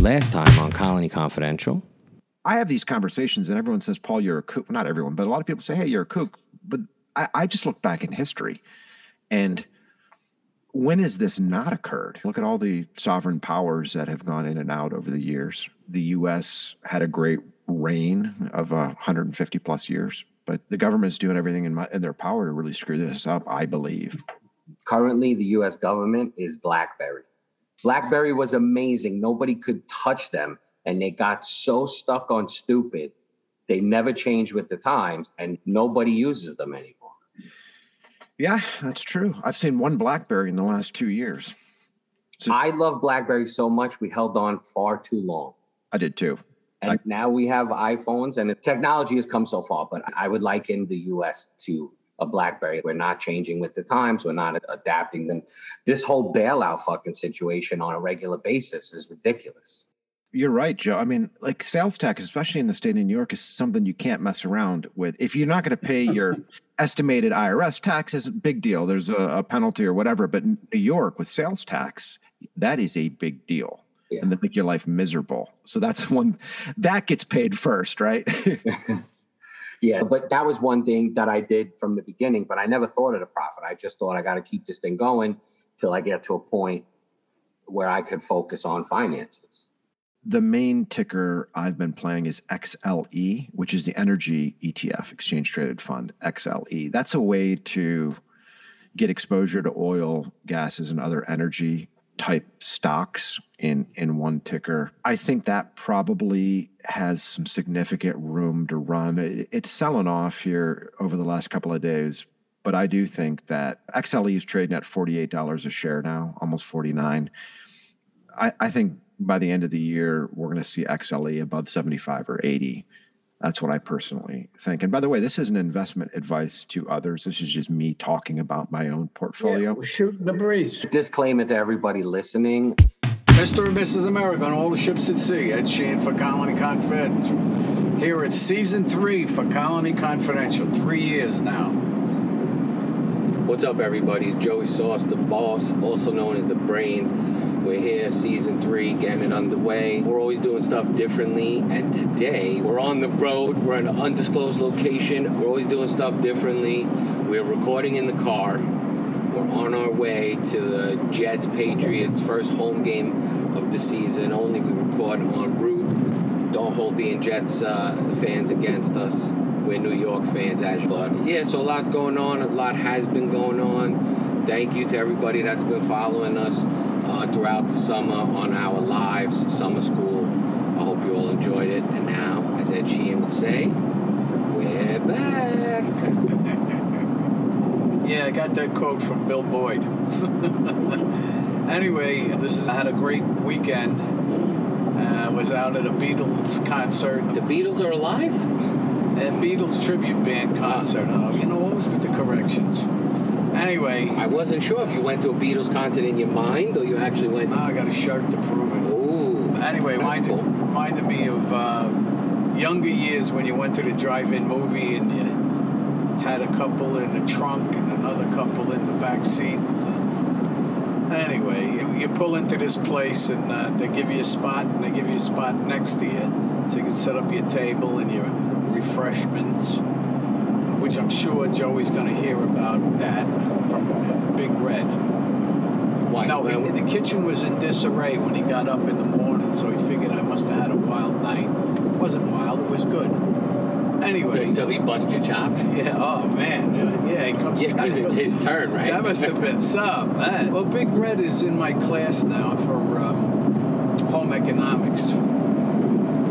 Last time on Colony Confidential. I have these conversations, and everyone says, "Paul, you're a kook." Not everyone, but a lot of people say, "Hey, you're a kook." But I, I just look back in history, and when has this not occurred? Look at all the sovereign powers that have gone in and out over the years. The U.S. had a great reign of uh, 150 plus years, but the government is doing everything in, my, in their power to really screw this up. I believe. Currently, the U.S. government is BlackBerry. BlackBerry was amazing. Nobody could touch them, and they got so stuck on stupid. They never changed with the times, and nobody uses them anymore. Yeah, that's true. I've seen one BlackBerry in the last two years. So, I love BlackBerry so much. We held on far too long. I did too. And I, now we have iPhones, and the technology has come so far. But I would liken the U.S. to a BlackBerry. We're not changing with the times. We're not adapting them. This whole bailout fucking situation on a regular basis is ridiculous. You're right, Joe. I mean, like sales tax, especially in the state of New York, is something you can't mess around with. If you're not going to pay your estimated IRS tax, is a big deal. There's a, a, penalty or whatever. But New York with sales tax, that is a big deal. Yeah. And they make your life miserable. So that's one that gets paid first, right? yeah, but that was one thing that I did from the beginning. But I never thought of the profit. I just thought I got to keep this thing going till I get to a point where I could focus on finances the main ticker I've been playing is XLE, which is the energy ETF, exchange traded fund, XLE. That's a way to get exposure to oil, gases, and other energy type stocks in in one ticker. I think that probably has some significant room to run. It's selling off here over the last couple of days, but I do think that XLE is trading at $48 a share now, almost 49. I, I think by the end of the year, we're going to see XLE above 75 or 80. That's what I personally think. And by the way, this isn't investment advice to others. This is just me talking about my own portfolio. Yeah, shoot the breeze. Disclaimer to everybody listening. Mr. and Mrs. America on all the ships at sea. Ed Sheehan for Colony Confidential. Here it's season three for Colony Confidential. Three years now. What's up, everybody? It's Joey Sauce, the boss, also known as the Brains. We're here, season three, getting it underway. We're always doing stuff differently, and today we're on the road. We're in an undisclosed location. We're always doing stuff differently. We're recording in the car. On our way to the Jets Patriots first home game of the season. Only we record en route. Don't hold being Jets uh, fans against us. We're New York fans, as but yeah. So a lot going on. A lot has been going on. Thank you to everybody that's been following us uh, throughout the summer on our lives, summer school. I hope you all enjoyed it. And now, as Ed Sheehan would say, we're back. yeah, I got that quote from Bill Boyd. anyway, this is I had a great weekend. Uh, was out at a Beatles concert. The Beatles are alive? And Beatles tribute band concert. Uh, you know, always with the corrections. Anyway, I wasn't sure if you went to a Beatles concert in your mind or you actually went. No, I got a shirt to prove it. Ooh. Anyway, reminded, cool. reminded me of uh, younger years when you went to the drive-in movie and you had a couple in the trunk and another couple in the back seat. Anyway, you, pull into this place and uh, they give you a spot and they give you a spot next to you so you can set up your table and your refreshments which I'm sure Joey's going to hear about that from Big Red. Why? No, he, the kitchen was in disarray when he got up in the morning, so he figured I must have had a wild night. It wasn't wild, it was good. Anyway. So he busted your chops? Yeah, oh man. Yeah, yeah he comes Yeah, because it's his turn, right? That must have been some. Man. Well, Big Red is in my class now for um, home economics.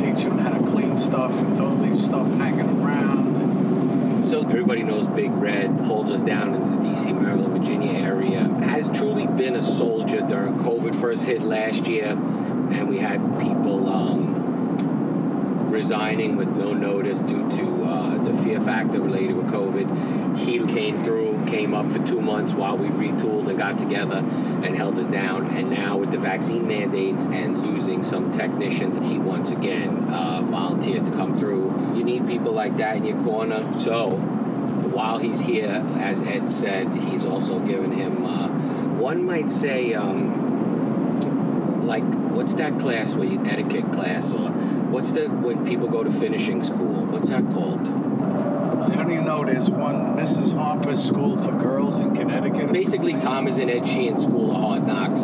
Teach him how to clean stuff and don't leave stuff hanging around so everybody knows Big Red holds us down in the DC, Maryland, Virginia area. Has truly been a soldier during COVID first hit last year, and we had people um, resigning with no notice due to uh, the fear factor related with COVID. He came through, came up for two months while we retooled and got together and held us down. And now with the vaccine mandates and losing some technicians, he once again uh, volunteered to come through you need people like that in your corner. So while he's here, as Ed said, he's also given him, uh, one might say, um, like what's that class where you etiquette class or what's the when people go to finishing school? What's that called? I don't even know. There's one Mrs. Harper's School for Girls in Connecticut. Basically, Tom is in Ed Sheehan School of Hard Knocks.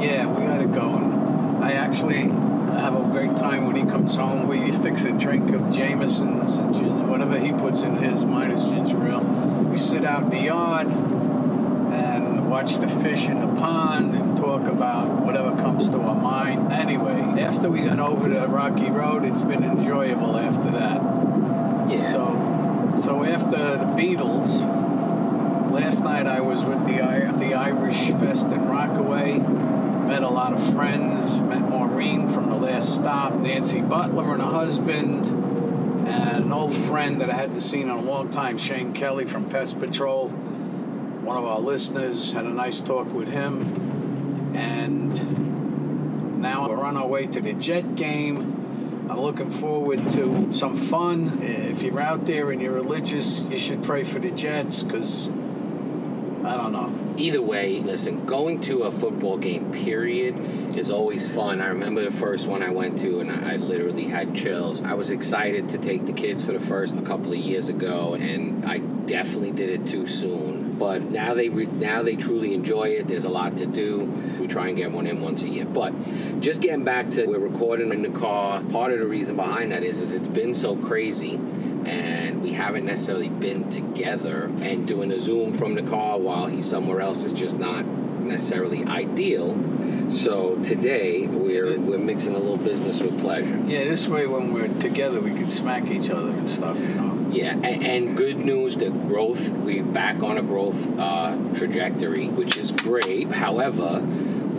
Yeah, we got it going. I actually have a great time when he comes home. We fix a drink of Jameson's and gin, whatever he puts in his, minus ginger ale. We sit out in the yard watch the fish in the pond and talk about whatever comes to our mind. Anyway, after we got over the Rocky Road, it's been enjoyable after that. Yeah. So, so after the Beatles, last night I was with the the Irish Fest in Rockaway. Met a lot of friends. Met Maureen from the last stop, Nancy Butler and her husband, and an old friend that I hadn't seen in a long time, Shane Kelly from Pest Patrol. One of our listeners had a nice talk with him, and now we're on our way to the Jet game. I'm looking forward to some fun. If you're out there and you're religious, you should pray for the Jets because I don't know. Either way, listen, going to a football game, period, is always fun. I remember the first one I went to, and I, I literally had chills. I was excited to take the kids for the first a couple of years ago, and I definitely did it too soon. But now they re- now they truly enjoy it. There's a lot to do. We try and get one in once a year. But just getting back to we're recording in the car. Part of the reason behind that is is it's been so crazy and we haven't necessarily been together and doing a zoom from the car while he's somewhere else is just not necessarily ideal so today we're we're mixing a little business with pleasure Yeah, this way when we're together, we can smack each other and stuff, you know. Yeah and, and good news the growth we're back on a growth uh, trajectory which is great however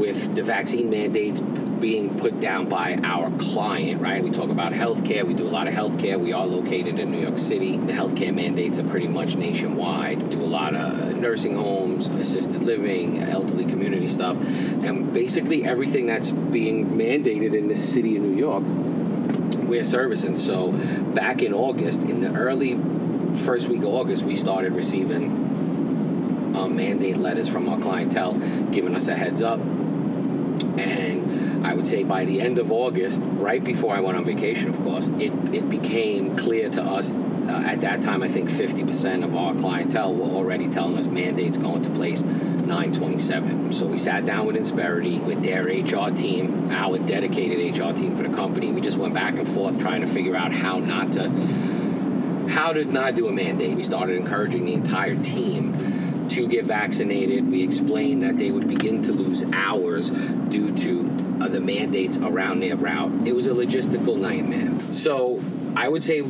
with the vaccine mandates being put down by our client, right? We talk about healthcare. We do a lot of healthcare. We are located in New York City. The healthcare mandates are pretty much nationwide. We do a lot of uh, nursing homes, assisted living, elderly community stuff, and basically everything that's being mandated in the city of New York, we're servicing. So back in August, in the early first week of August, we started receiving uh, mandate letters from our clientele, giving us a heads up. And I would say by the end of August, right before I went on vacation, of course, it, it became clear to us. Uh, at that time, I think 50% of our clientele were already telling us mandates go into place 927. So we sat down with Insperity, with their HR team, our dedicated HR team for the company. We just went back and forth trying to figure out how not to how to not do a mandate. We started encouraging the entire team to get vaccinated. We explained that they would begin to lose hours due to uh, the mandates around their route. It was a logistical nightmare. So I would say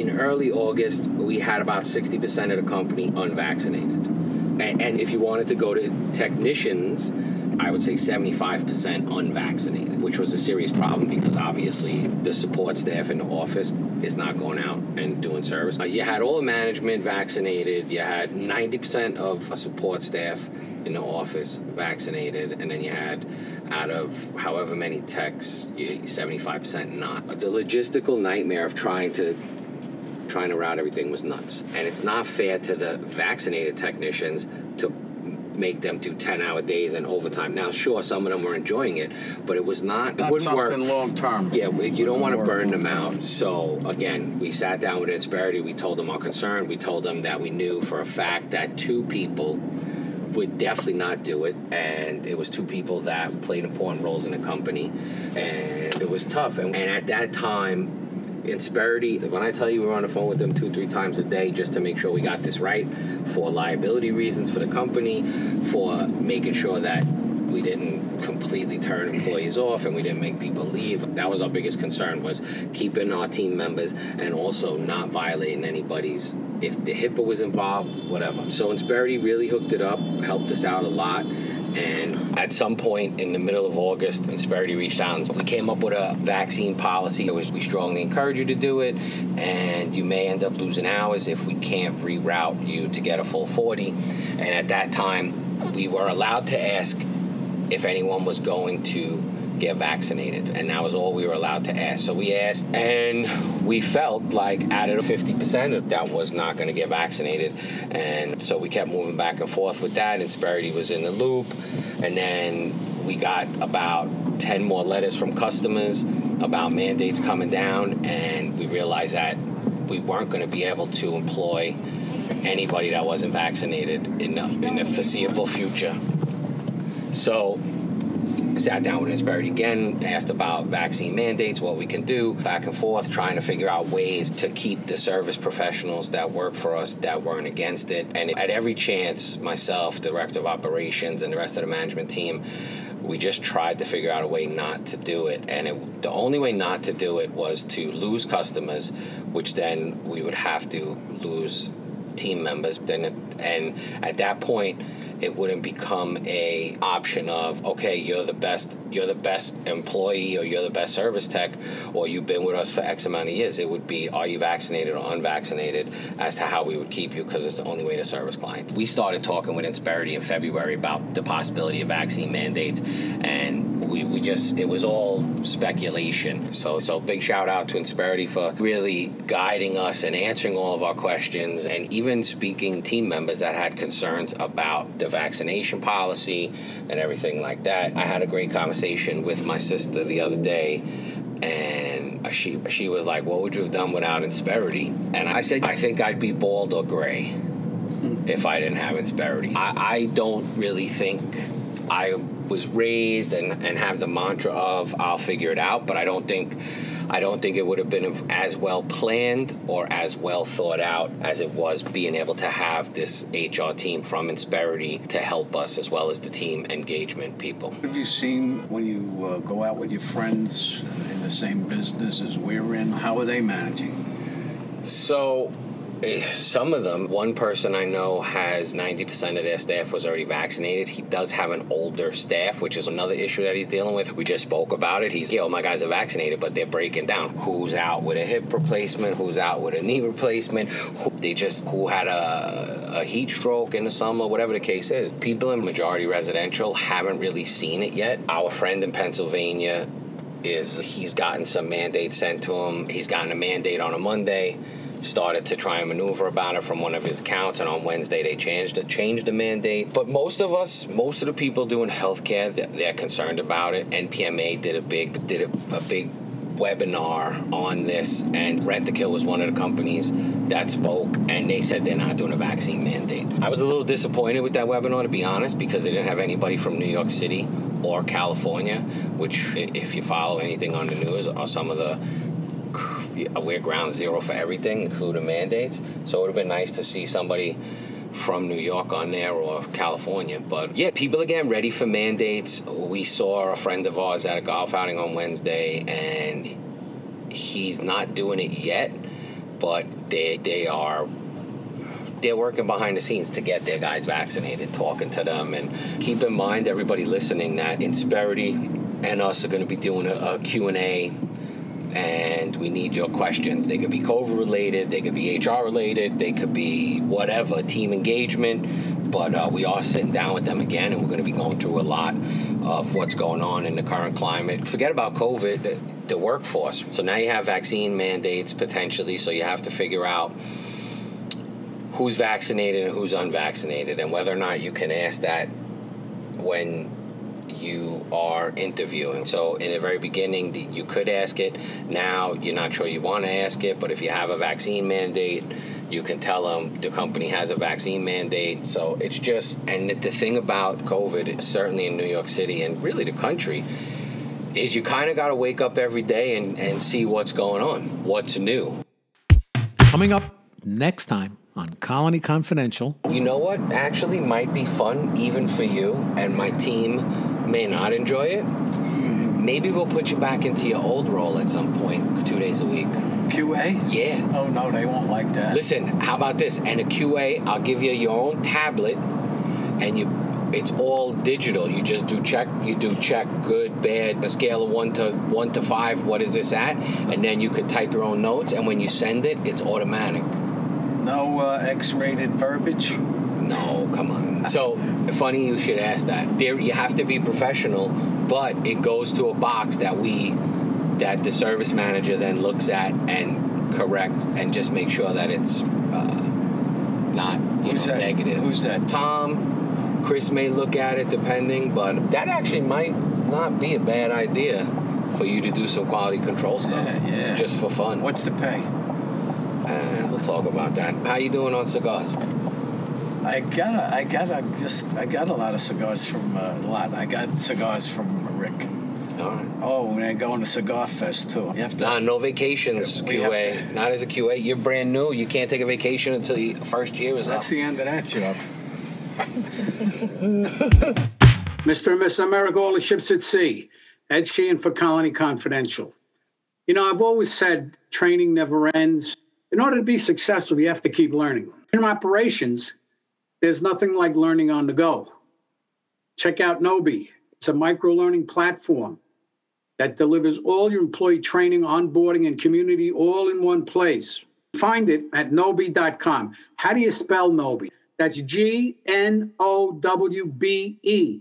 in early August, we had about 60% of the company unvaccinated. And, and if you wanted to go to technicians, I would say 75% unvaccinated, which was a serious problem because obviously the support staff in the office is not going out and doing service. Uh, you had all the management vaccinated, you had 90% of support staff in the office vaccinated, and then you had out of however many techs, 75% not. The logistical nightmare of trying to trying to route everything was nuts. And it's not fair to the vaccinated technicians to make them do 10 hour days and overtime. Now, sure, some of them were enjoying it, but it was not, it wouldn't work. something long term. Yeah, we- you don't want to burn them out. So again, we sat down with Insperity. We told them our concern. We told them that we knew for a fact that two people would definitely not do it, and it was two people that played important roles in the company, and it was tough. And, and at that time, Insperity, when I tell you we're on the phone with them two, three times a day just to make sure we got this right for liability reasons for the company, for making sure that we didn't completely turn employees off and we didn't make people leave. That was our biggest concern was keeping our team members and also not violating anybody's if the HIPAA was involved, whatever. So Insperity really hooked it up, helped us out a lot. And at some point in the middle of August, Insperity reached out and we came up with a vaccine policy. It was, we strongly encourage you to do it, and you may end up losing hours if we can't reroute you to get a full 40. And at that time, we were allowed to ask if anyone was going to get vaccinated, and that was all we were allowed to ask. So we asked, and we felt like out of the 50% of that was not going to get vaccinated, and so we kept moving back and forth with that. Insperity was in the loop, and then we got about 10 more letters from customers about mandates coming down, and we realized that we weren't going to be able to employ anybody that wasn't vaccinated in the, in the foreseeable future. So sat down with Insperity again, asked about vaccine mandates, what we can do, back and forth, trying to figure out ways to keep the service professionals that work for us that weren't against it. And at every chance, myself, director of operations, and the rest of the management team, we just tried to figure out a way not to do it. And it, the only way not to do it was to lose customers, which then we would have to lose team members. Then, and at that point, it wouldn't become a option of okay you're the best you're the best employee or you're the best service tech or you've been with us for x amount of years it would be are you vaccinated or unvaccinated as to how we would keep you because it's the only way to service clients we started talking with insperity in february about the possibility of vaccine mandates and we, we just it was all speculation so so big shout out to insperity for really guiding us and answering all of our questions and even speaking team members that had concerns about the vaccination policy and everything like that. I had a great conversation with my sister the other day, and she she was like, "What would you have done without Insperity?" And I said, "I think I'd be bald or gray hmm. if I didn't have Insperity. I, I don't really think I was raised and, and have the mantra of I'll figure it out, but I don't think I don't think it would have been as well planned or as well thought out as it was being able to have this HR team from Insperity to help us as well as the team engagement people. Have you seen when you uh, go out with your friends in the same business as we're in, how are they managing? So some of them, one person I know has 90% of their staff was already vaccinated. He does have an older staff, which is another issue that he's dealing with. We just spoke about it. He's, yo, my guys are vaccinated, but they're breaking down. Who's out with a hip replacement? Who's out with a knee replacement? Who, they just, who had a, a heat stroke in the summer, whatever the case is. People in majority residential haven't really seen it yet. Our friend in Pennsylvania is, he's gotten some mandates sent to him. He's gotten a mandate on a Monday started to try and maneuver about it from one of his accounts, and on Wednesday they changed it, changed the mandate. But most of us, most of the people doing healthcare, they're concerned about it. NPMA did a big did a, a big webinar on this, and Rentokil was one of the companies that spoke, and they said they're not doing a vaccine mandate. I was a little disappointed with that webinar, to be honest, because they didn't have anybody from New York City or California, which, if you follow anything on the news, are some of the we're ground zero for everything, including mandates. So it would have been nice to see somebody from New York on there or California. But yeah, people are getting ready for mandates. We saw a friend of ours at a golf outing on Wednesday, and he's not doing it yet, but they they are they're working behind the scenes to get their guys vaccinated, talking to them. And keep in mind, everybody listening, that Insperity and us are going to be doing a, a Q&A and we need your questions. They could be COVID related, they could be HR related, they could be whatever, team engagement. But uh, we are sitting down with them again, and we're going to be going through a lot of what's going on in the current climate. Forget about COVID, the workforce. So now you have vaccine mandates potentially, so you have to figure out who's vaccinated and who's unvaccinated, and whether or not you can ask that when you are interviewing. So in the very beginning, you could ask it. Now you're not sure you want to ask it, but if you have a vaccine mandate, you can tell them the company has a vaccine mandate. So it's just, and the thing about COVID, certainly in New York City and really the country, is you kind of got to wake up every day and, and see what's going on, what's new. Coming up next time on Colony Confidential. You know what actually might be fun even for you and my team may not enjoy it? Maybe we'll put you back into your old role at some point, two days a week. QA? Yeah. Oh no, they won't like that. Listen, how about this? And a QA, I'll give you your own tablet and you it's all digital. You just do check. You do check, good, bad, a scale of one to one to five. What is this at? And then you could type your own notes. And when you send it, it's automatic. No uh, X-rated verbiage. No, come on. So funny you should ask that. There, you have to be professional, but it goes to a box that we, that the service manager then looks at and corrects and just make sure that it's uh, not you Who's know that? negative. Who's that? Tom. Chris may look at it depending, but that actually might not be a bad idea for you to do some quality control stuff. Yeah, yeah. Just for fun. What's the pay? Uh, we'll talk about that. How you doing on cigars? I got a, I got a, just I got a lot of cigars from uh, a lot. I got cigars from Rick. All right. Oh, and I go on to Cigar Fest too. You have to. Nah, no vacations, We QA. to- Not as a QA. You're brand new. You can't take a vacation until your first year is That's up. the end of that job. Mr. and Miss America, all the ships at sea. Ed Sheehan for Colony Confidential. You know, I've always said training never ends. In order to be successful, you have to keep learning. In operations, there's nothing like learning on the go. Check out Gnowbe. It's a micro learning platform that delivers all your employee training, onboarding, and community all in one place. Find it at gnowbe.com. How do you spell Gnowbe? That's G N O W B E.